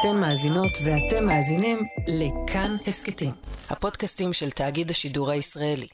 אתן מאזינות ואתם מאזינים לכאן הסכתים, הפודקאסטים של תאגיד השידור הישראלי.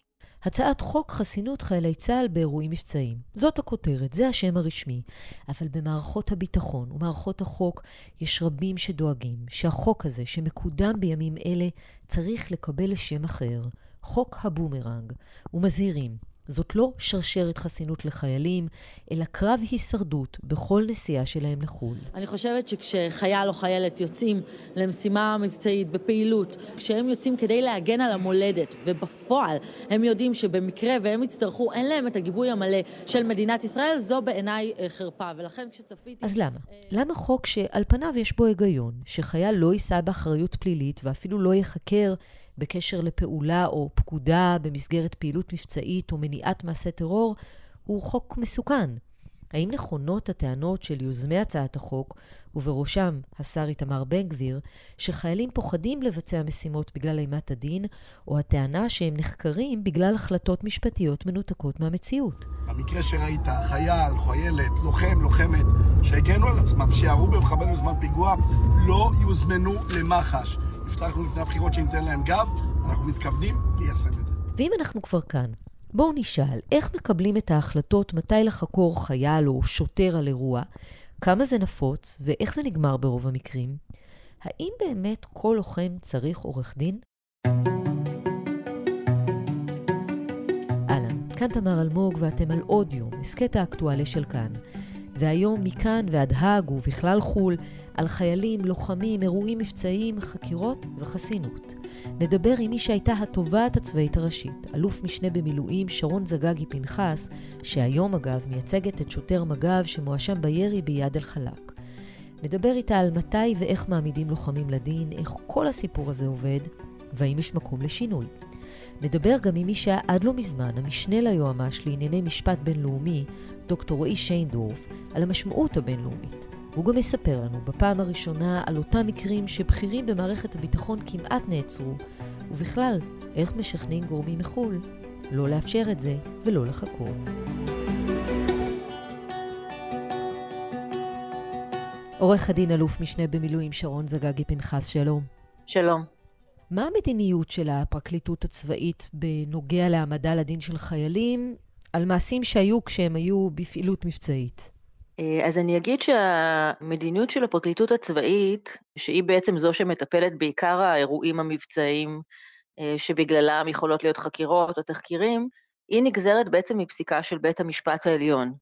הצעת חוק חסינות חיילי צה"ל באירועים מבצעיים. זאת הכותרת, זה השם הרשמי. אבל במערכות הביטחון ומערכות החוק יש רבים שדואגים שהחוק הזה, שמקודם בימים אלה, צריך לקבל שם אחר, חוק הבומרנג, ומזהירים זאת לא שרשרת חסינות לחיילים, אלא קרב הישרדות בכל נסיעה שלהם לחו"ל. אני חושבת שכשחייל או חיילת יוצאים למשימה מבצעית, בפעילות, כשהם יוצאים כדי להגן על המולדת, ובפועל הם יודעים שבמקרה והם יצטרכו, אין להם את הגיבוי המלא של מדינת ישראל, זו בעיניי אה, חרפה. ולכן כשצפיתי... אז למה? למה חוק שעל פניו יש בו היגיון, שחייל לא יישא באחריות פלילית ואפילו לא ייחקר בקשר לפעולה או פקודה במסגרת פעילות מבצעית או מניעת מעשה טרור, הוא חוק מסוכן. האם נכונות הטענות של יוזמי הצעת החוק, ובראשם השר איתמר בן גביר, שחיילים פוחדים לבצע משימות בגלל אימת הדין, או הטענה שהם נחקרים בגלל החלטות משפטיות מנותקות מהמציאות? במקרה שראית, חייל, חיילת, לוחם, לוחמת, שהגנו על עצמם, שירו במחבל בזמן פיגוע, לא יוזמנו למח"ש. הבטחנו לפני הבחירות שניתן להם גב, אנחנו מתכוונים ליישם את זה. ואם אנחנו כבר כאן, בואו נשאל, איך מקבלים את ההחלטות מתי לחקור חייל או שוטר על אירוע? כמה זה נפוץ ואיך זה נגמר ברוב המקרים? האם באמת כל לוחם צריך עורך דין? אהלן, כאן תמר אלמוג ואתם על עוד יום, הסכת האקטואליה של כאן. והיום מכאן ועד האג ובכלל חו"ל, על חיילים, לוחמים, אירועים מבצעיים, חקירות וחסינות. נדבר עם מי שהייתה התובעת הצבאית הראשית, אלוף משנה במילואים שרון זגגי פנחס, שהיום אגב מייצגת את שוטר מג"ב שמואשם בירי ביד אל-חלאק. נדבר איתה על מתי ואיך מעמידים לוחמים לדין, איך כל הסיפור הזה עובד, והאם יש מקום לשינוי. נדבר גם עם מי שהיה עד לא מזמן המשנה ליועמ"ש לענייני משפט בינלאומי, דוקטור רועי שיינדורף, על המשמעות הבינלאומית. הוא גם מספר לנו בפעם הראשונה על אותם מקרים שבכירים במערכת הביטחון כמעט נעצרו, ובכלל, איך משכנעים גורמים מחו"ל לא לאפשר את זה ולא לחקור. עורך הדין אלוף משנה במילואים שרון זגגי פנחס, שלום. שלום. מה המדיניות של הפרקליטות הצבאית בנוגע להעמדה לדין של חיילים על מעשים שהיו כשהם היו בפעילות מבצעית? אה, אז אני אגיד שהמדיניות של הפרקליטות הצבאית, שהיא בעצם זו שמטפלת בעיקר האירועים המבצעיים אה, שבגללם יכולות להיות חקירות או תחקירים, היא נגזרת בעצם מפסיקה של בית המשפט העליון.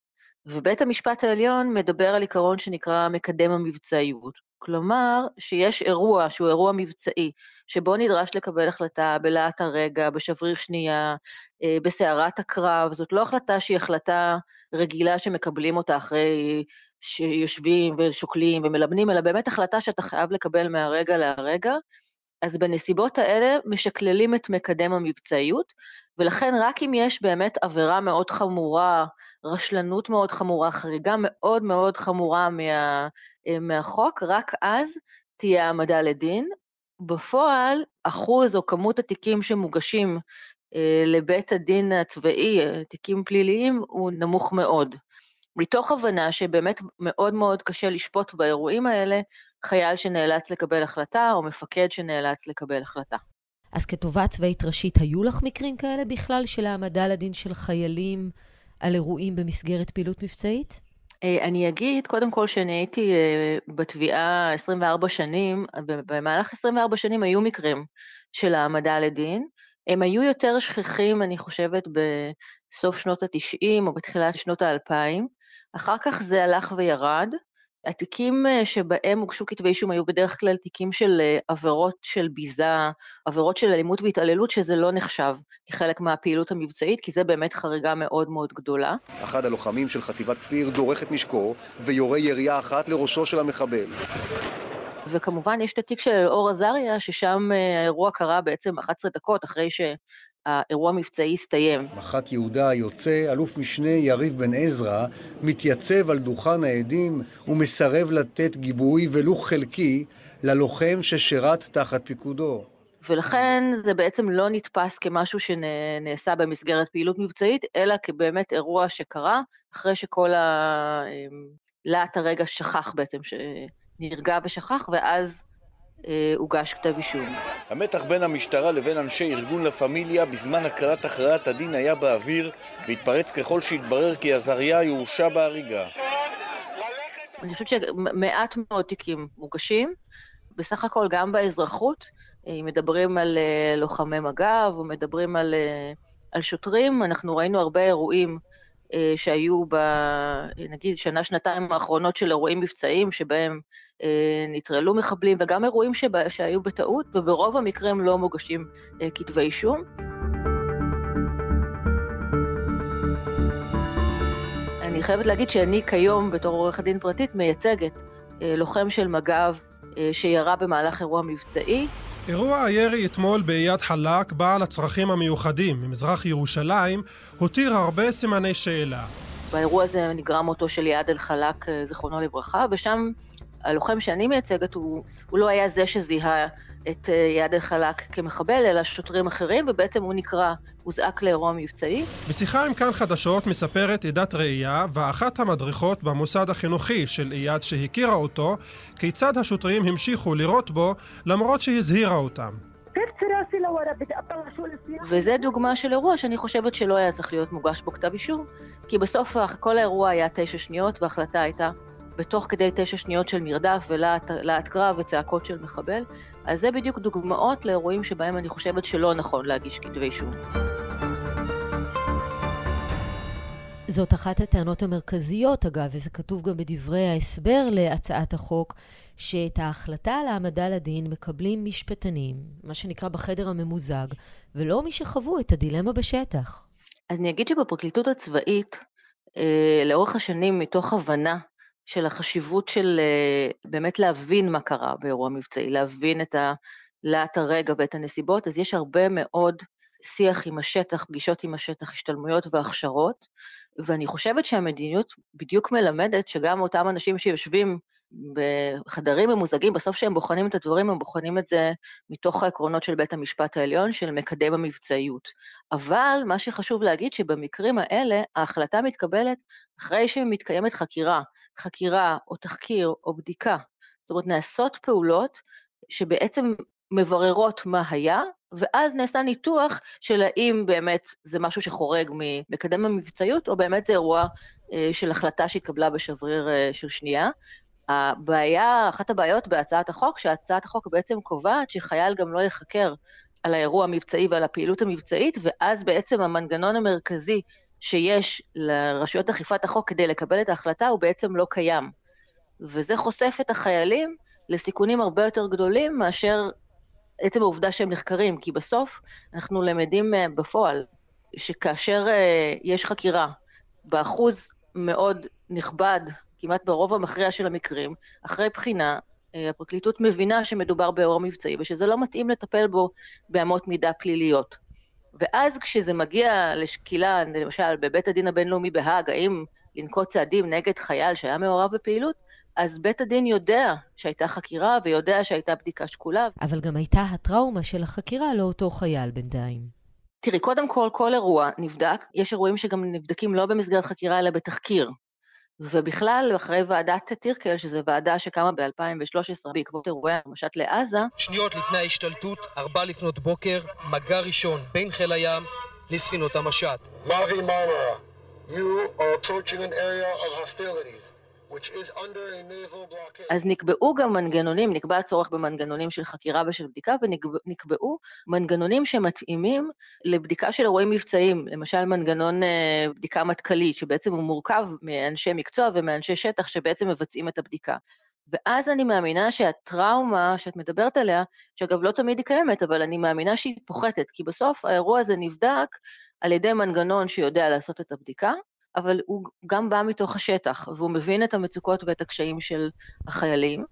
ובית המשפט העליון מדבר על עיקרון שנקרא מקדם המבצעיות. כלומר, שיש אירוע שהוא אירוע מבצעי, שבו נדרש לקבל החלטה בלהט הרגע, בשבריר שנייה, אה, בסערת הקרב, זאת לא החלטה שהיא החלטה רגילה שמקבלים אותה אחרי שיושבים ושוקלים ומלבנים, אלא באמת החלטה שאתה חייב לקבל מהרגע להרגע. אז בנסיבות האלה משקללים את מקדם המבצעיות, ולכן רק אם יש באמת עבירה מאוד חמורה, רשלנות מאוד חמורה, חריגה מאוד מאוד חמורה מה, מהחוק, רק אז תהיה העמדה לדין. בפועל, אחוז או כמות התיקים שמוגשים אה, לבית הדין הצבאי, אה, תיקים פליליים, הוא נמוך מאוד. מתוך הבנה שבאמת מאוד מאוד קשה לשפוט באירועים האלה חייל שנאלץ לקבל החלטה או מפקד שנאלץ לקבל החלטה. אז כתובעת צבאית ראשית, היו לך מקרים כאלה בכלל של העמדה לדין של חיילים על אירועים במסגרת פעילות מבצעית? אה, אני אגיד, קודם כל, שאני הייתי אה, בתביעה 24 שנים, במהלך 24 שנים היו מקרים של העמדה לדין. הם היו יותר שכיחים, אני חושבת, בסוף שנות ה-90 או בתחילת שנות ה-2000. אחר כך זה הלך וירד. התיקים אה, שבהם הוגשו כתבי אישום היו בדרך כלל תיקים של אה, עבירות של ביזה, עבירות של אלימות והתעללות, שזה לא נחשב כחלק מהפעילות המבצעית, כי זה באמת חריגה מאוד מאוד גדולה. אחד הלוחמים של חטיבת כפיר דורך את נשקו ויורה ירייה אחת לראשו של המחבל. וכמובן יש את התיק של אור עזריה, ששם אה, האירוע קרה בעצם 11 דקות אחרי ש... האירוע המבצעי הסתיים. מח"ט יהודה היוצא, אלוף משנה יריב בן עזרא, מתייצב על דוכן העדים ומסרב לתת גיבוי ולו חלקי ללוחם ששירת תחת פיקודו. ולכן זה בעצם לא נתפס כמשהו שנעשה במסגרת פעילות מבצעית, אלא כבאמת אירוע שקרה אחרי שכל ה... להט הרגע שכח בעצם ש... נרגע ושכח, ואז אה, הוגש כתב אישום. המתח בין המשטרה לבין אנשי ארגון לה פמיליה בזמן הקראת הכרעת הדין היה באוויר, והתפרץ ככל שהתברר כי עזריה יורשע בהריגה. אני חושבת שמעט מאוד תיקים מוגשים, בסך הכל גם באזרחות, אם אה, מדברים על אה, לוחמי מג"ב או מדברים על, אה, על שוטרים, אנחנו ראינו הרבה אירועים שהיו ב... נגיד שנה-שנתיים האחרונות של אירועים מבצעיים שבהם נטרלו מחבלים, וגם אירועים שבה, שהיו בטעות, וברוב המקרים לא מוגשים כתבי אישום. אני חייבת להגיד שאני כיום, בתור עורכת דין פרטית, מייצגת לוחם של מג"ב שירה במהלך אירוע מבצעי. אירוע הירי אתמול באיאד חלק, בעל הצרכים המיוחדים ממזרח ירושלים, הותיר הרבה סימני שאלה. באירוע הזה נגרם מותו של איאד אל-חלק, זיכרונו לברכה, ושם הלוחם שאני מייצגת, הוא, הוא לא היה זה שזיהה את איאד אל-חלק כמחבל, אלא שוטרים אחרים, ובעצם הוא נקרא, הוזעק לאירוע מבצעי. בשיחה עם כאן חדשות מספרת עדת ראייה, ואחת המדריכות במוסד החינוכי של איאד שהכירה אותו, כיצד השוטרים המשיכו לירות בו למרות שהזהירה אותם. וזה דוגמה של אירוע שאני חושבת שלא היה צריך להיות מוגש בו כתב אישום, כי בסוף כל האירוע היה תשע שניות, וההחלטה הייתה בתוך כדי תשע שניות של מרדף ולהט קרב וצעקות של מחבל. אז זה בדיוק דוגמאות לאירועים שבהם אני חושבת שלא נכון להגיש כתבי אישום. זאת אחת הטענות המרכזיות, אגב, וזה כתוב גם בדברי ההסבר להצעת החוק, שאת ההחלטה על העמדה לדין מקבלים משפטנים, מה שנקרא בחדר הממוזג, ולא מי שחוו את הדילמה בשטח. אז אני אגיד שבפרקליטות הצבאית, אה, לאורך השנים, מתוך הבנה של החשיבות של אה, באמת להבין מה קרה באירוע מבצעי, להבין את להט הרגע ואת הנסיבות, אז יש הרבה מאוד שיח עם השטח, פגישות עם השטח, השתלמויות והכשרות, ואני חושבת שהמדיניות בדיוק מלמדת שגם אותם אנשים שיושבים בחדרים ממוזגים, בסוף כשהם בוחנים את הדברים, הם בוחנים את זה מתוך העקרונות של בית המשפט העליון, של מקדם המבצעיות. אבל מה שחשוב להגיד, שבמקרים האלה, ההחלטה מתקבלת אחרי שמתקיימת חקירה. חקירה או תחקיר או בדיקה. זאת אומרת, נעשות פעולות שבעצם מבררות מה היה, ואז נעשה ניתוח של האם באמת זה משהו שחורג ממקדם המבצעיות, או באמת זה אירוע אה, של החלטה שהתקבלה בשבריר אה, של שנייה. הבעיה, אחת הבעיות בהצעת החוק, שהצעת החוק בעצם קובעת שחייל גם לא ייחקר על האירוע המבצעי ועל הפעילות המבצעית, ואז בעצם המנגנון המרכזי שיש לרשויות אכיפת החוק כדי לקבל את ההחלטה הוא בעצם לא קיים. וזה חושף את החיילים לסיכונים הרבה יותר גדולים מאשר עצם העובדה שהם נחקרים, כי בסוף אנחנו למדים אה, בפועל שכאשר אה, יש חקירה באחוז מאוד נכבד, כמעט ברוב המכריע של המקרים, אחרי בחינה, אה, הפרקליטות מבינה שמדובר באירוע מבצעי ושזה לא מתאים לטפל בו באמות מידה פליליות. ואז כשזה מגיע לשקילה, למשל, בבית הדין הבינלאומי בהאג, האם לנקוט צעדים נגד חייל שהיה מעורב בפעילות, אז בית הדין יודע שהייתה חקירה ויודע שהייתה בדיקה שקולה. אבל גם הייתה הטראומה של החקירה לאותו חייל בינתיים. תראי, קודם כל, כל אירוע נבדק. יש אירועים שגם נבדקים לא במסגרת חקירה, אלא בתחקיר. ובכלל, אחרי ועדת טירקל, שזו ועדה שקמה ב-2013 בעקבות אירועי המשט לעזה... שניות לפני ההשתלטות, ארבע לפנות בוקר, מגע ראשון בין חיל הים לספינות המשט. מאבי מרמרה, you are approaching an area of hostilities. אז נקבעו גם מנגנונים, נקבע הצורך במנגנונים של חקירה ושל בדיקה, ונקבעו מנגנונים שמתאימים לבדיקה של אירועים מבצעיים, למשל מנגנון אה, בדיקה מטכ"לית, שבעצם הוא מורכב מאנשי מקצוע ומאנשי שטח שבעצם מבצעים את הבדיקה. ואז אני מאמינה שהטראומה שאת מדברת עליה, שאגב לא תמיד היא קיימת, אבל אני מאמינה שהיא פוחתת, כי בסוף האירוע הזה נבדק על ידי מנגנון שיודע לעשות את הבדיקה, אבל הוא גם בא מתוך השטח, והוא מבין את המצוקות ואת הקשיים של החיילים,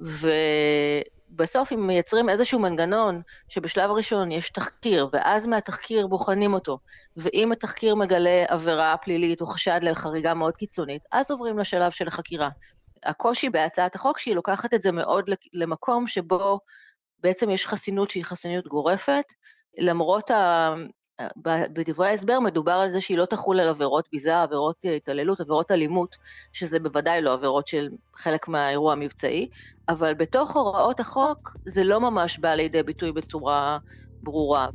ובסוף אם מייצרים איזשהו מנגנון שבשלב הראשון יש תחקיר, ואז מהתחקיר בוחנים אותו, ואם התחקיר מגלה עבירה פלילית או חשד לחריגה מאוד קיצונית, אז עוברים לשלב של החקירה. הקושי בהצעת החוק שהיא לוקחת את זה מאוד למקום שבו בעצם יש חסינות שהיא חסינות גורפת, למרות בדברי ההסבר מדובר על זה שהיא לא תחול על עבירות ביזה, עבירות התעללות, עבירות אלימות, שזה בוודאי לא עבירות של חלק מהאירוע המבצעי, אבל בתוך הוראות החוק זה לא ממש בא לידי ביטוי בצורה ברורה.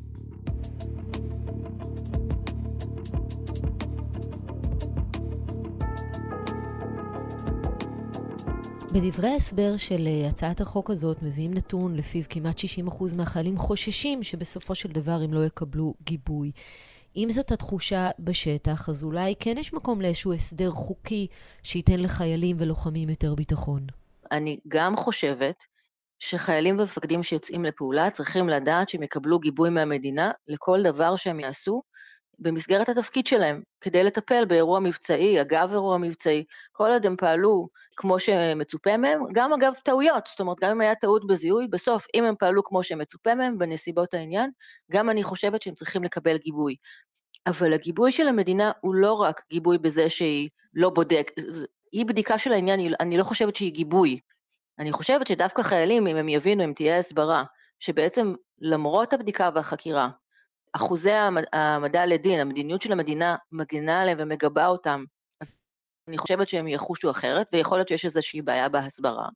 בדברי ההסבר של אה, הצעת החוק הזאת מביאים נתון לפיו כמעט 60% מהחיילים חוששים שבסופו של דבר הם לא יקבלו גיבוי. אם זאת התחושה בשטח, אז אולי כן יש מקום לאיזשהו הסדר חוקי שייתן לחיילים ולוחמים יותר ביטחון. אני גם חושבת שחיילים ומפקדים שיוצאים לפעולה צריכים לדעת שהם יקבלו גיבוי מהמדינה לכל דבר שהם יעשו, במסגרת התפקיד שלהם, כדי לטפל באירוע מבצעי, אגב אירוע מבצעי. כל עוד הם פעלו כמו שמצופה מהם, גם אגב טעויות, זאת אומרת, גם אם היה טעות בזיהוי, בסוף, אם הם פעלו כמו שמצופה מהם, בנסיבות העניין, גם אני חושבת שהם צריכים לקבל גיבוי. אבל הגיבוי של המדינה הוא לא רק גיבוי בזה שהיא לא בודק, אי בדיקה של העניין, אני לא חושבת שהיא גיבוי. אני חושבת שדווקא חיילים, אם הם יבינו, אם תהיה הסברה, שבעצם למרות הבדיקה והחקירה, אחוזי העמדה לדין, המדיניות של המדינה מגנה עליהם ומגבה אותם, אז אני חושבת שהם יחושו אחרת, ויכול להיות שיש איזושהי בעיה בהסברה.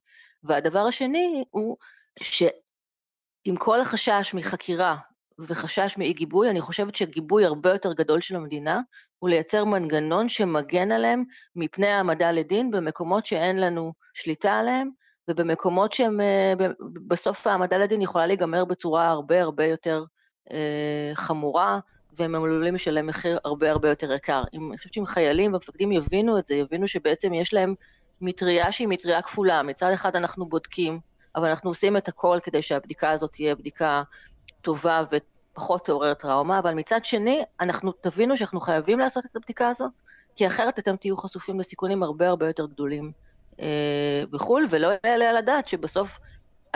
והדבר השני הוא שעם כל החשש מחקירה וחשש מאי גיבוי, אני חושבת שגיבוי הרבה יותר גדול של המדינה הוא לייצר מנגנון שמגן עליהם מפני העמדה לדין במקומות שאין לנו שליטה עליהם, ובמקומות שהם, אה, בסוף העמדה לדין יכולה להיגמר בצורה הרבה הרבה יותר חמורה, והם עלולים לשלם מחיר הרבה הרבה יותר יקר. אני חושבת שאם חיילים ומפקדים יבינו את זה, יבינו שבעצם יש להם מטריה שהיא מטריה כפולה. מצד אחד אנחנו בודקים, אבל אנחנו עושים את הכל כדי שהבדיקה הזאת תהיה בדיקה טובה ופחות תעורר טראומה, אבל מצד שני, אנחנו תבינו שאנחנו חייבים לעשות את הבדיקה הזאת, כי אחרת אתם תהיו חשופים לסיכונים הרבה הרבה יותר גדולים אה, בחו"ל, ולא יעלה על הדעת שבסוף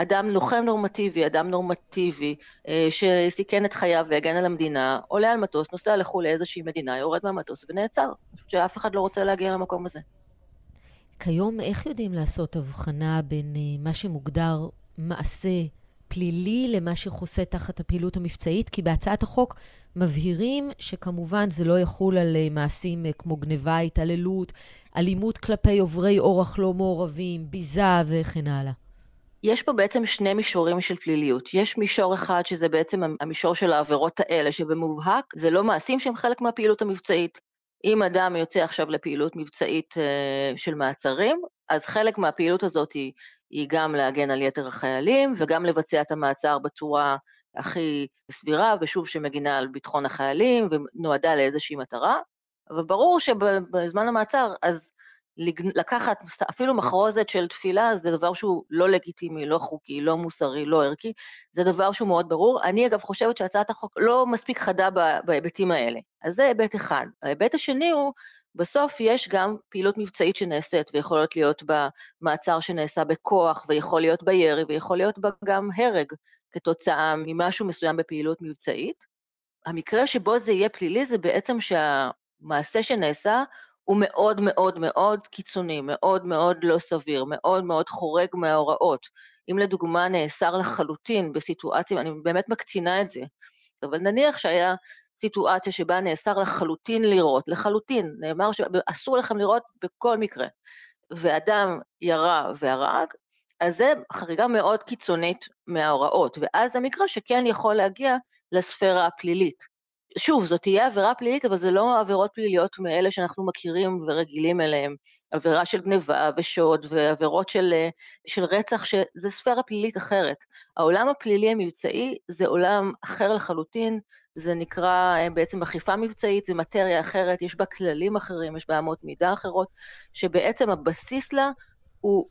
אדם לוחם נורמטיבי, אדם נורמטיבי, אה, שסיכן את חייו והגן על המדינה, עולה על מטוס, נוסע לחו"ל לאיזושהי מדינה, יורד מהמטוס ונעצר. שאף אחד לא רוצה להגיע למקום הזה. כיום, איך יודעים לעשות הבחנה בין אה, מה שמוגדר מעשה פלילי למה שחוסה תחת הפעילות המבצעית? כי בהצעת החוק מבהירים שכמובן זה לא יחול על אה, מעשים כמו גניבה, התעללות, אלימות כלפי עוברי אורח לא מעורבים, ביזה וכן הלאה. יש פה בעצם שני מישורים של פליליות. יש מישור אחד שזה בעצם המישור של העבירות האלה, שבמובהק זה לא מעשים שהם חלק מהפעילות המבצעית. אם אדם יוצא עכשיו לפעילות מבצעית uh, של מעצרים, אז חלק מהפעילות הזאת היא, היא גם להגן על יתר החיילים וגם לבצע את המעצר בצורה הכי סבירה, ושוב שמגינה על ביטחון החיילים ונועדה לאיזושהי מטרה. אבל ברור שבזמן המעצר, אז לקחת אפילו מחרוזת של תפילה זה דבר שהוא לא לגיטימי, לא חוקי, לא מוסרי, לא ערכי, זה דבר שהוא מאוד ברור. אני אגב חושבת שהצעת החוק לא מספיק חדה בהיבטים האלה. אז זה היבט אחד. ההיבט השני הוא, בסוף יש גם פעילות מבצעית שנעשית, ויכולות להיות בה מעצר שנעשה בכוח, ויכול להיות בירי, ויכול להיות בה גם הרג כתוצאה ממשהו מסוים בפעילות מבצעית. המקרה שבו זה יהיה פלילי זה בעצם שהמעשה שנעשה הוא מאוד מאוד מאוד קיצוני, מאוד מאוד לא סביר, מאוד מאוד חורג מההוראות. אם לדוגמה נאסר לחלוטין בסיטואציה, אני באמת מקצינה את זה, אבל נניח שהיה סיטואציה שבה נאסר לחלוטין לירות, לחלוטין, נאמר שאסור לכם לירות בכל מקרה, ואדם ירה והרג, אז זה חריגה מאוד קיצונית מההוראות, ואז זה מקרה שכן יכול להגיע לספירה הפלילית. שוב, זאת תהיה עבירה פלילית, אבל זה לא עבירות פליליות מאלה שאנחנו מכירים ורגילים אליהן. עבירה של גניבה ושוד ועבירות של, של רצח, שזה ספירה פלילית אחרת. העולם הפלילי המבצעי זה עולם אחר לחלוטין, זה נקרא בעצם אכיפה מבצעית, זה מטריה אחרת, יש בה כללים אחרים, יש בה אמות מידה אחרות, שבעצם הבסיס לה הוא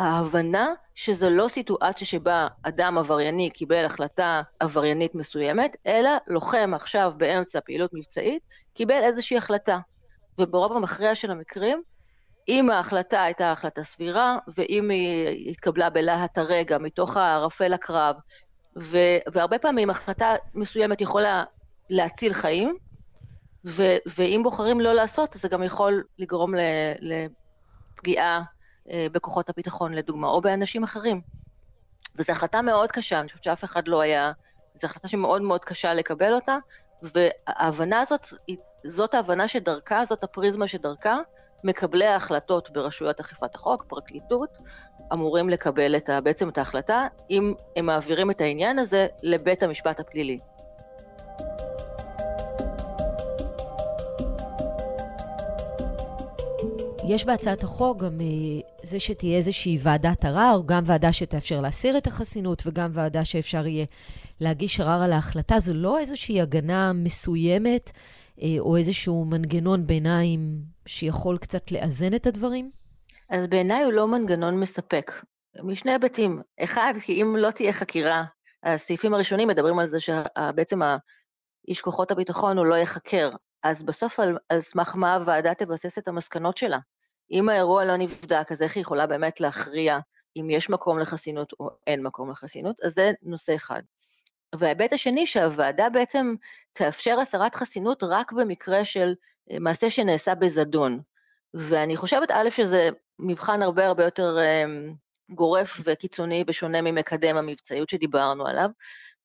ההבנה שזו לא סיטואציה שבה אדם עברייני קיבל החלטה עבריינית מסוימת, אלא לוחם עכשיו באמצע פעילות מבצעית, קיבל איזושהי החלטה. וברוב המכריע של המקרים, אם ההחלטה הייתה החלטה סבירה, ואם היא התקבלה בלהט הרגע, מתוך הערפל הקרב, ו- והרבה פעמים החלטה מסוימת יכולה להציל חיים, ו- ואם בוחרים לא לעשות, זה גם יכול לגרום לפגיעה בכוחות הביטחון לדוגמה, או באנשים אחרים. וזו החלטה מאוד קשה, אני חושבת שאף אחד לא היה... זו החלטה שמאוד מאוד קשה לקבל אותה, וההבנה הזאת, זאת ההבנה שדרכה, זאת הפריזמה שדרכה, מקבלי ההחלטות ברשויות אכיפת החוק, פרקליטות, אמורים לקבל את ה, בעצם את ההחלטה, אם הם מעבירים את העניין הזה לבית המשפט הפלילי. יש בהצעת החוק גם אה, זה שתהיה איזושהי ועדת ערר, גם ועדה שתאפשר להסיר את החסינות וגם ועדה שאפשר יהיה להגיש ערר על ההחלטה. זו לא איזושהי הגנה מסוימת אה, או איזשהו מנגנון ביניים שיכול קצת לאזן את הדברים? אז בעיניי הוא לא מנגנון מספק, משני היבטים. אחד, כי אם לא תהיה חקירה, הסעיפים הראשונים מדברים על זה שבעצם איש כוחות הביטחון הוא לא ייחקר, אז בסוף על, על סמך מה הוועדה תבסס את המסקנות שלה. אם האירוע לא נבדק, אז איך היא יכולה באמת להכריע אם יש מקום לחסינות או אין מקום לחסינות? אז זה נושא אחד. וההיבט השני, שהוועדה בעצם תאפשר הסרת חסינות רק במקרה של אה, מעשה שנעשה בזדון. ואני חושבת, א', שזה מבחן הרבה הרבה יותר um, גורף וקיצוני, בשונה ממקדם המבצעיות שדיברנו עליו,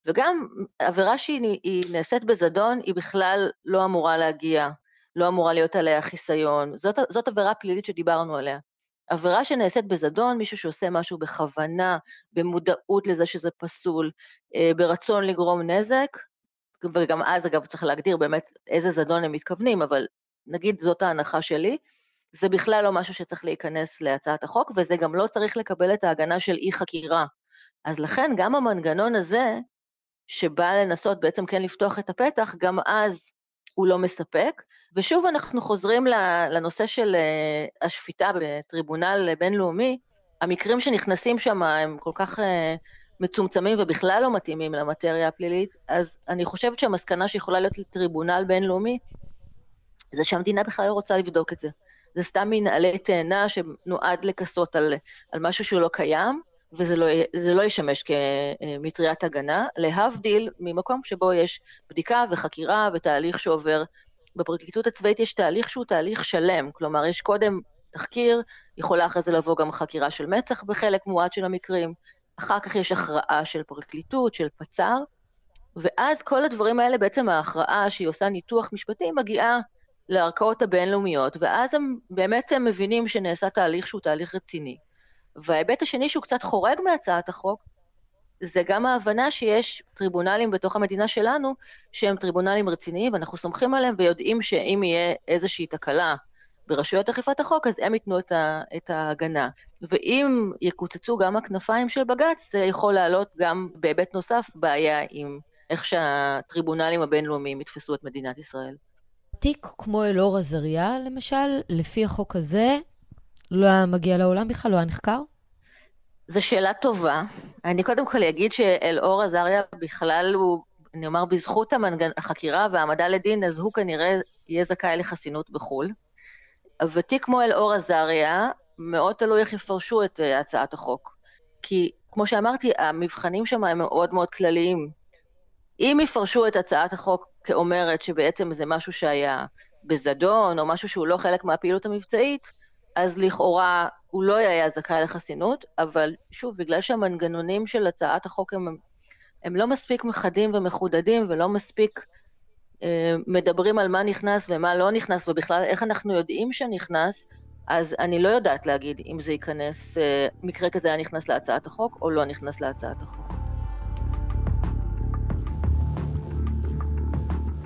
וגם עבירה שהיא נעשית בזדון, היא בכלל לא אמורה להגיע, לא אמורה להיות עליה חיסיון. זאת, זאת עבירה פלילית שדיברנו עליה. עבירה שנעשית בזדון, מישהו שעושה משהו בכוונה, במודעות לזה שזה פסול, אה, ברצון לגרום נזק, וגם אז, אגב, צריך להגדיר באמת איזה זדון הם מתכוונים, אבל נגיד זאת ההנחה שלי, זה בכלל לא משהו שצריך להיכנס להצעת החוק, וזה גם לא צריך לקבל את ההגנה של אי חקירה. אז לכן גם המנגנון הזה, שבא לנסות בעצם כן לפתוח את הפתח, גם אז הוא לא מספק. ושוב אנחנו חוזרים לנושא של אה, השפיטה בטריבונל בינלאומי, המקרים שנכנסים שם הם כל כך אה, מצומצמים ובכלל לא מתאימים למטריה הפלילית, אז אני חושבת שהמסקנה שיכולה להיות לטריבונל בינלאומי, זה שהמדינה בכלל לא רוצה לבדוק את זה. זה סתם מנהלי תאנה שנועד לכסות על, על משהו שהוא לא קיים, וזה לא, לא ישמש כמטריית הגנה, להבדיל ממקום שבו יש בדיקה וחקירה ותהליך שעובר. בפרקליטות הצבאית יש תהליך שהוא תהליך שלם, כלומר, יש קודם תחקיר, יכולה אחרי זה לבוא גם חקירה של מצ"ח בחלק מועט של המקרים, אחר כך יש הכרעה של פרקליטות, של פצ"ר, ואז כל הדברים האלה, בעצם ההכרעה שהיא עושה ניתוח משפטי, מגיעה לערכאות הבינלאומיות, ואז הם באמת הם מבינים שנעשה תהליך שהוא תהליך רציני. וההיבט השני שהוא קצת חורג מהצעת החוק, זה גם ההבנה שיש טריבונלים בתוך המדינה שלנו, שהם טריבונלים רציניים, ואנחנו סומכים עליהם ויודעים שאם יהיה איזושהי תקלה ברשויות אכיפת החוק, אז הם ייתנו את, ה, את ההגנה. ואם יקוצצו גם הכנפיים של בג"ץ, זה יכול לעלות גם בהיבט נוסף בעיה עם איך שהטריבונלים הבינלאומיים יתפסו את מדינת ישראל. תיק כמו אלאור עזריה, למשל, לפי החוק הזה, לא היה מגיע לעולם בכלל, לא היה נחקר? זו שאלה טובה. אני קודם כל אגיד שאלאור עזריה בכלל הוא, אני אומר, בזכות המנגנ... החקירה והעמדה לדין, אז הוא כנראה יהיה זכאי לחסינות בחו"ל. ותיק כמו אלאור עזריה, מאוד תלוי איך יפרשו את uh, הצעת החוק. כי, כמו שאמרתי, המבחנים שם הם מאוד מאוד כלליים. אם יפרשו את הצעת החוק כאומרת שבעצם זה משהו שהיה בזדון, או משהו שהוא לא חלק מהפעילות המבצעית, אז לכאורה הוא לא היה זכאי לחסינות, אבל שוב, בגלל שהמנגנונים של הצעת החוק הם, הם לא מספיק מחדים ומחודדים ולא מספיק אה, מדברים על מה נכנס ומה לא נכנס, ובכלל איך אנחנו יודעים שנכנס, אז אני לא יודעת להגיד אם זה ייכנס, אה, מקרה כזה היה נכנס להצעת החוק או לא נכנס להצעת החוק.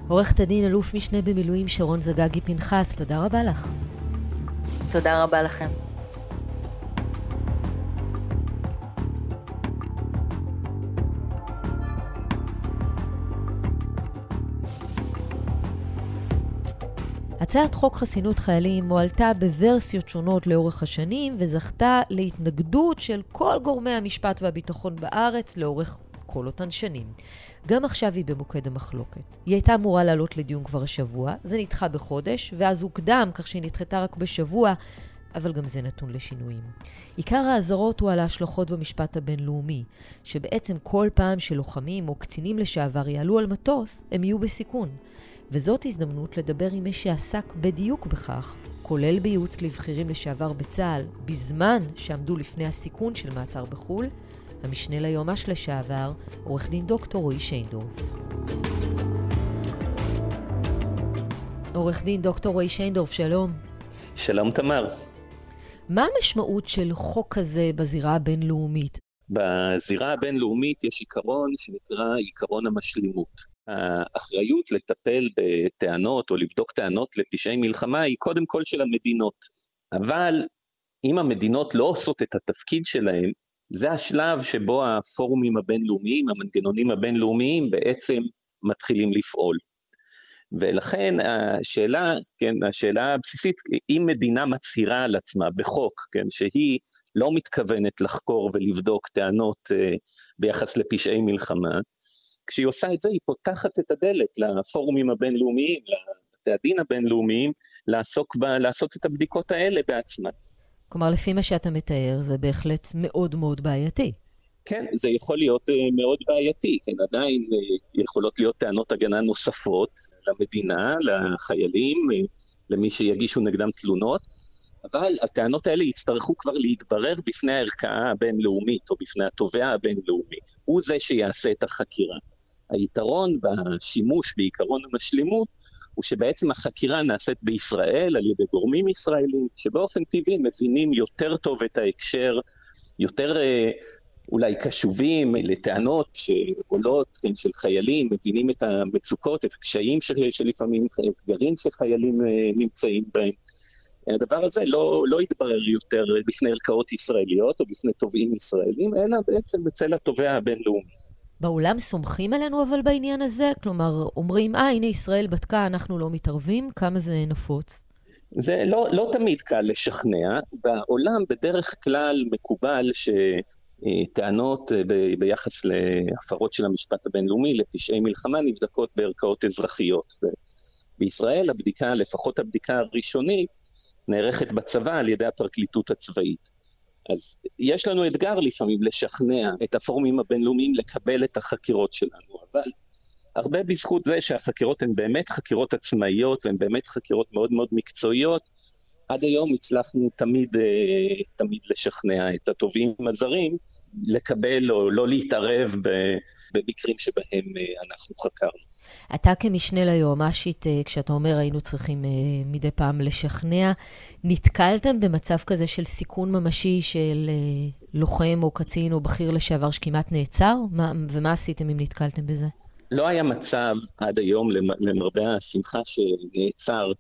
עורכת הדין אלוף משנה במילואים שרון זגגי פנחס, תודה רבה לך. תודה רבה לכם. הצעת חוק חסינות חיילים הועלתה בוורסיות שונות לאורך השנים וזכתה להתנגדות של כל גורמי המשפט והביטחון בארץ לאורך כל אותן שנים. גם עכשיו היא במוקד המחלוקת. היא הייתה אמורה לעלות לדיון כבר השבוע, זה נדחה בחודש, ואז הוקדם, כך שהיא נדחתה רק בשבוע, אבל גם זה נתון לשינויים. עיקר האזהרות הוא על ההשלכות במשפט הבינלאומי, שבעצם כל פעם שלוחמים או קצינים לשעבר יעלו על מטוס, הם יהיו בסיכון. וזאת הזדמנות לדבר עם מי שעסק בדיוק בכך, כולל בייעוץ לבכירים לשעבר בצה"ל, בזמן שעמדו לפני הסיכון של מעצר בחו"ל, המשנה ליועמ"ש לשעבר, עורך דין דוקטור רועי שיינדורף. עורך דין דוקטור רועי שיינדורף, שלום. שלום תמר. מה המשמעות של חוק כזה בזירה הבינלאומית? בזירה הבינלאומית יש עיקרון שנקרא עיקרון המשלימות. האחריות לטפל בטענות או לבדוק טענות לפשעי מלחמה היא קודם כל של המדינות. אבל אם המדינות לא עושות את התפקיד שלהן, זה השלב שבו הפורומים הבינלאומיים, המנגנונים הבינלאומיים בעצם מתחילים לפעול. ולכן השאלה, כן, השאלה הבסיסית, אם מדינה מצהירה על עצמה בחוק, כן, שהיא לא מתכוונת לחקור ולבדוק טענות uh, ביחס לפשעי מלחמה, כשהיא עושה את זה היא פותחת את הדלת לפורומים הבינלאומיים, לבתי הדין הבינלאומיים, לעסוק ב, לעשות את הבדיקות האלה בעצמם. כלומר, לפי מה שאתה מתאר, זה בהחלט מאוד מאוד בעייתי. כן, זה יכול להיות uh, מאוד בעייתי, כן, עדיין uh, יכולות להיות טענות הגנה נוספות למדינה, לחיילים, uh, למי שיגישו נגדם תלונות, אבל הטענות האלה יצטרכו כבר להתברר בפני הערכאה הבינלאומית או בפני התובע הבינלאומי. הוא זה שיעשה את החקירה. היתרון בשימוש בעיקרון המשלימות הוא שבעצם החקירה נעשית בישראל על ידי גורמים ישראלים, שבאופן טבעי מבינים יותר טוב את ההקשר, יותר אה, אולי קשובים לטענות שעולות כן, של חיילים, מבינים את המצוקות, את הקשיים של, שלפעמים, אתגרים שחיילים אה, נמצאים בהם. הדבר הזה לא, לא יתברר יותר בפני ערכאות ישראליות או בפני תובעים ישראלים, אלא בעצם אצל התובע הבינלאומי. בעולם סומכים עלינו אבל בעניין הזה? כלומר, אומרים, אה, הנה ישראל בדקה, אנחנו לא מתערבים? כמה זה נפוץ? זה לא, לא תמיד קל לשכנע. בעולם בדרך כלל מקובל שטענות ב, ביחס להפרות של המשפט הבינלאומי, לפשעי מלחמה, נבדקות בערכאות אזרחיות. בישראל הבדיקה, לפחות הבדיקה הראשונית, נערכת בצבא על ידי הפרקליטות הצבאית. אז יש לנו אתגר לפעמים לשכנע את הפורומים הבינלאומיים לקבל את החקירות שלנו, אבל הרבה בזכות זה שהחקירות הן באמת חקירות עצמאיות והן באמת חקירות מאוד מאוד מקצועיות, עד היום הצלחנו תמיד, אה, תמיד לשכנע את התובעים הזרים לקבל או לא להתערב במקרים שבהם אה, אנחנו חקרנו. אתה כמשנה ליועמ"שית, אה, כשאתה אומר היינו צריכים מדי פעם לשכנע, נתקלתם במצב כזה של סיכון ממשי של לוחם או קצין או בכיר לשעבר שכמעט נעצר? מה, ומה עשיתם אם נתקלתם בזה? לא היה מצב עד היום, למרבה השמחה, שנעצר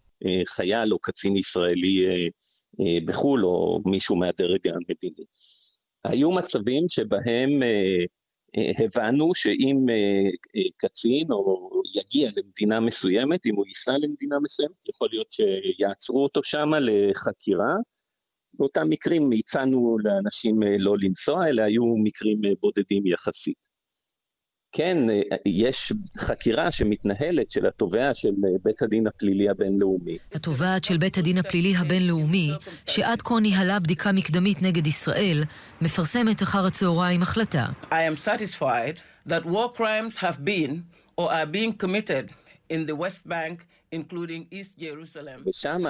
חייל או קצין ישראלי אה, אה, בחו"ל, או מישהו מהדרג המדיני. היו מצבים שבהם הבנו שאם קצין או יגיע למדינה מסוימת, אם הוא ייסע למדינה מסוימת, יכול להיות שיעצרו אותו שם לחקירה. באותם מקרים הצענו לאנשים לא לנסוע, אלה היו מקרים בודדים יחסית. כן, יש חקירה שמתנהלת של התובע של בית הדין הפלילי הבינלאומי. התובעת של בית הדין הפלילי הבינלאומי, שעד כה ניהלה בדיקה מקדמית נגד ישראל, מפרסמת אחר הצהריים החלטה. I am satisfied that war crimes have been or are being committed in the West Bank including East Jerusalem. ושם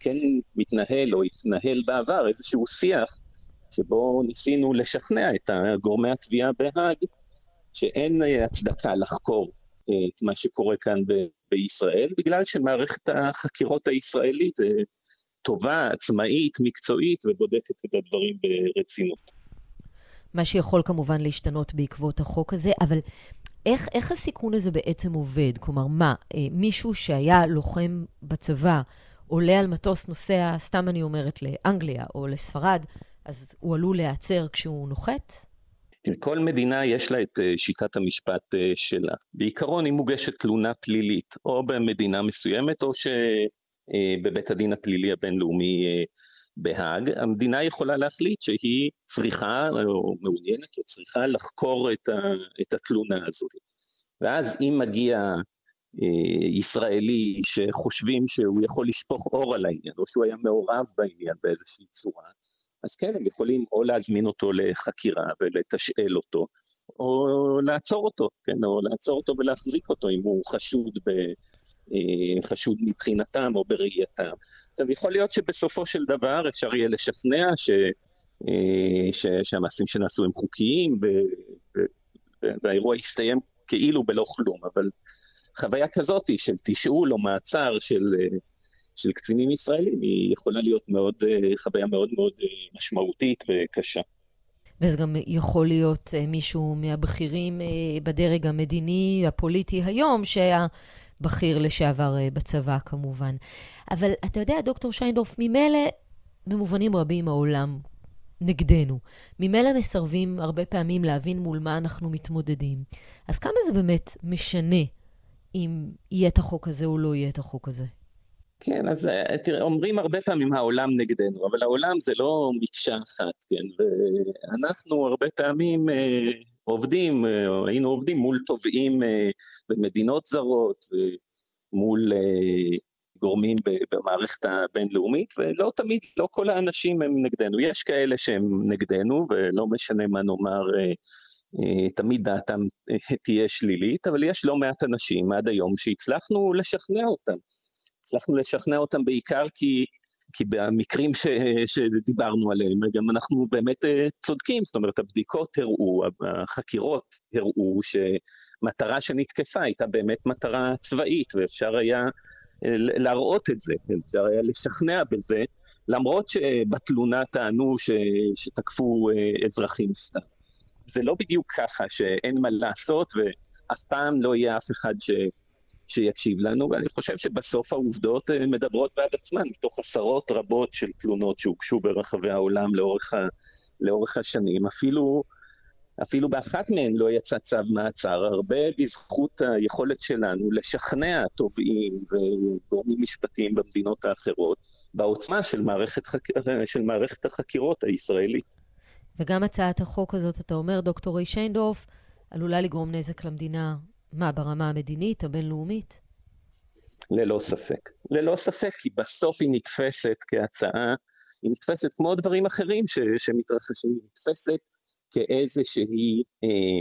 כן מתנהל או התנהל בעבר איזשהו שיח שבו ניסינו לשכנע את גורמי התביעה בהאג שאין אה, הצדקה לחקור אה, את מה שקורה כאן בישראל, בגלל שמערכת החקירות הישראלית אה, טובה, עצמאית, מקצועית, ובודקת את הדברים ברצינות. מה שיכול כמובן להשתנות בעקבות החוק הזה, אבל איך, איך הסיכון הזה בעצם עובד? כלומר, מה, מישהו שהיה לוחם בצבא, עולה על מטוס, נוסע, סתם אני אומרת, לאנגליה או לספרד, אז הוא עלול להיעצר כשהוא נוחת? כל מדינה יש לה את אה, שיטת המשפט אה, שלה. בעיקרון, אם מוגשת תלונה פלילית, או במדינה מסוימת, או שבבית אה, הדין הפלילי הבינלאומי בהאג, המדינה יכולה להחליט שהיא צריכה, או מעוניינת, או צריכה לחקור את, ה, את התלונה הזאת. ואז אם מגיע ישראלי שחושבים שהוא יכול לשפוך אור על העניין, או שהוא היה מעורב בעניין באיזושהי צורה, אז כן, הם יכולים או להזמין אותו לחקירה ולתשאל אותו, או לעצור אותו, כן, או לעצור אותו ולהחזיק אותו אם הוא חשוד ב... אה, חשוד מבחינתם או בראייתם. עכשיו, יכול להיות שבסופו של דבר אפשר יהיה לשכנע ש, אה, ש, שהמעשים שנעשו הם חוקיים ו, ו, והאירוע יסתיים כאילו בלא כלום, אבל חוויה כזאת של תשאול או מעצר של, של קצינים ישראלים היא יכולה להיות מאוד, חוויה מאוד מאוד משמעותית וקשה. וזה גם יכול להיות מישהו מהבכירים בדרג המדיני, הפוליטי היום, שהיה בכיר לשעבר בצבא כמובן. אבל אתה יודע, דוקטור שיינדורף, ממילא במובנים רבים העולם נגדנו. ממילא מסרבים הרבה פעמים להבין מול מה אנחנו מתמודדים. אז כמה זה באמת משנה אם יהיה את החוק הזה או לא יהיה את החוק הזה? כן, אז אה, תראה, אומרים הרבה פעמים העולם נגדנו, אבל העולם זה לא מקשה אחת, כן? ואנחנו הרבה פעמים אה, עובדים, אה, היינו עובדים מול תובעים אה, במדינות זרות, ומול אה, גורמים במערכת הבינלאומית, ולא תמיד, לא כל האנשים הם נגדנו. יש כאלה שהם נגדנו, ולא משנה מה נאמר, אה, אה, תמיד דעתם אה, תהיה שלילית, אבל יש לא מעט אנשים עד היום שהצלחנו לשכנע אותם. הצלחנו לשכנע אותם בעיקר כי, כי במקרים ש, שדיברנו עליהם, גם אנחנו באמת צודקים, זאת אומרת, הבדיקות הראו, החקירות הראו שמטרה שנתקפה הייתה באמת מטרה צבאית, ואפשר היה להראות את זה, כן, אפשר היה לשכנע בזה, למרות שבתלונה טענו ש, שתקפו אה, אזרחים סתם. זה לא בדיוק ככה שאין מה לעשות ואף פעם לא יהיה אף אחד ש, שיקשיב לנו, ואני חושב שבסוף העובדות אה, מדברות בעד עצמן, מתוך עשרות רבות של תלונות שהוגשו ברחבי העולם לאורך, ה, לאורך השנים, אפילו אפילו באחת מהן לא יצא צו מעצר, הרבה בזכות היכולת שלנו לשכנע תובעים וגורמים משפטיים במדינות האחרות בעוצמה של מערכת, חק... של מערכת החקירות הישראלית. וגם הצעת החוק הזאת, אתה אומר, דוקטור רי שיינדורף, עלולה לגרום נזק למדינה, מה, ברמה המדינית, הבינלאומית? ללא ספק. ללא ספק, כי בסוף היא נתפסת כהצעה, היא נתפסת כמו דברים אחרים ש... שמתרחשים, היא נתפסת כאיזושהי אה,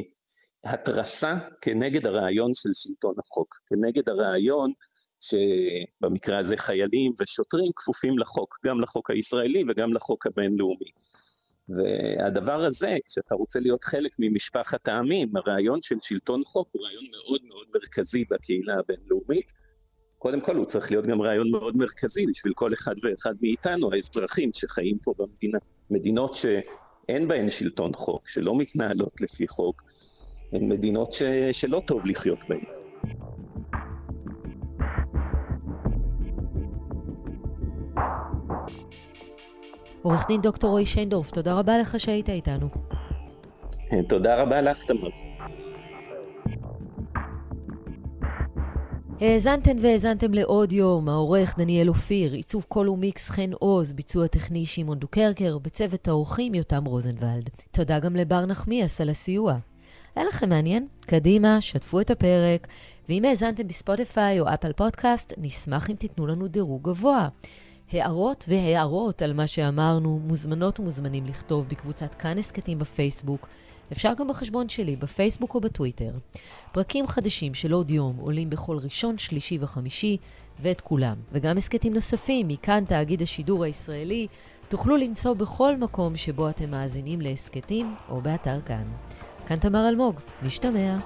התרסה כנגד הרעיון של שלטון החוק, כנגד הרעיון שבמקרה הזה חיילים ושוטרים כפופים לחוק, גם לחוק הישראלי וגם לחוק הבינלאומי. והדבר הזה, כשאתה רוצה להיות חלק ממשפחת העמים, הרעיון של שלטון חוק הוא רעיון מאוד מאוד מרכזי בקהילה הבינלאומית. קודם כל הוא צריך להיות גם רעיון מאוד מרכזי בשביל כל אחד ואחד מאיתנו, האזרחים שחיים פה במדינה. מדינות ש... אין בהן שלטון חוק, שלא מתנהלות לפי חוק, הן מדינות ש... שלא טוב לחיות בהן. עורך דין דוקטור רועי שיינדורף, תודה רבה לך שהיית איתנו. תודה רבה לך, תמר. האזנתן והאזנתם לעוד יום, העורך דניאל אופיר, עיצוב קול ומיקס חן עוז, ביצוע טכני שמעון דוקרקר, בצוות האורחים יותם רוזנבלד. תודה גם לבר נחמיאס על הסיוע. היה לכם מעניין? קדימה, שתפו את הפרק, ואם האזנתם בספוטיפיי או אפל פודקאסט, נשמח אם תיתנו לנו דירוג גבוה. הערות והערות על מה שאמרנו מוזמנות ומוזמנים לכתוב בקבוצת כאן הסכתים בפייסבוק, אפשר גם בחשבון שלי, בפייסבוק או בטוויטר. פרקים חדשים של עוד יום עולים בכל ראשון, שלישי וחמישי, ואת כולם. וגם הסכתים נוספים מכאן תאגיד השידור הישראלי, תוכלו למצוא בכל מקום שבו אתם מאזינים להסכתים או באתר כאן. כאן תמר אלמוג, נשתמע.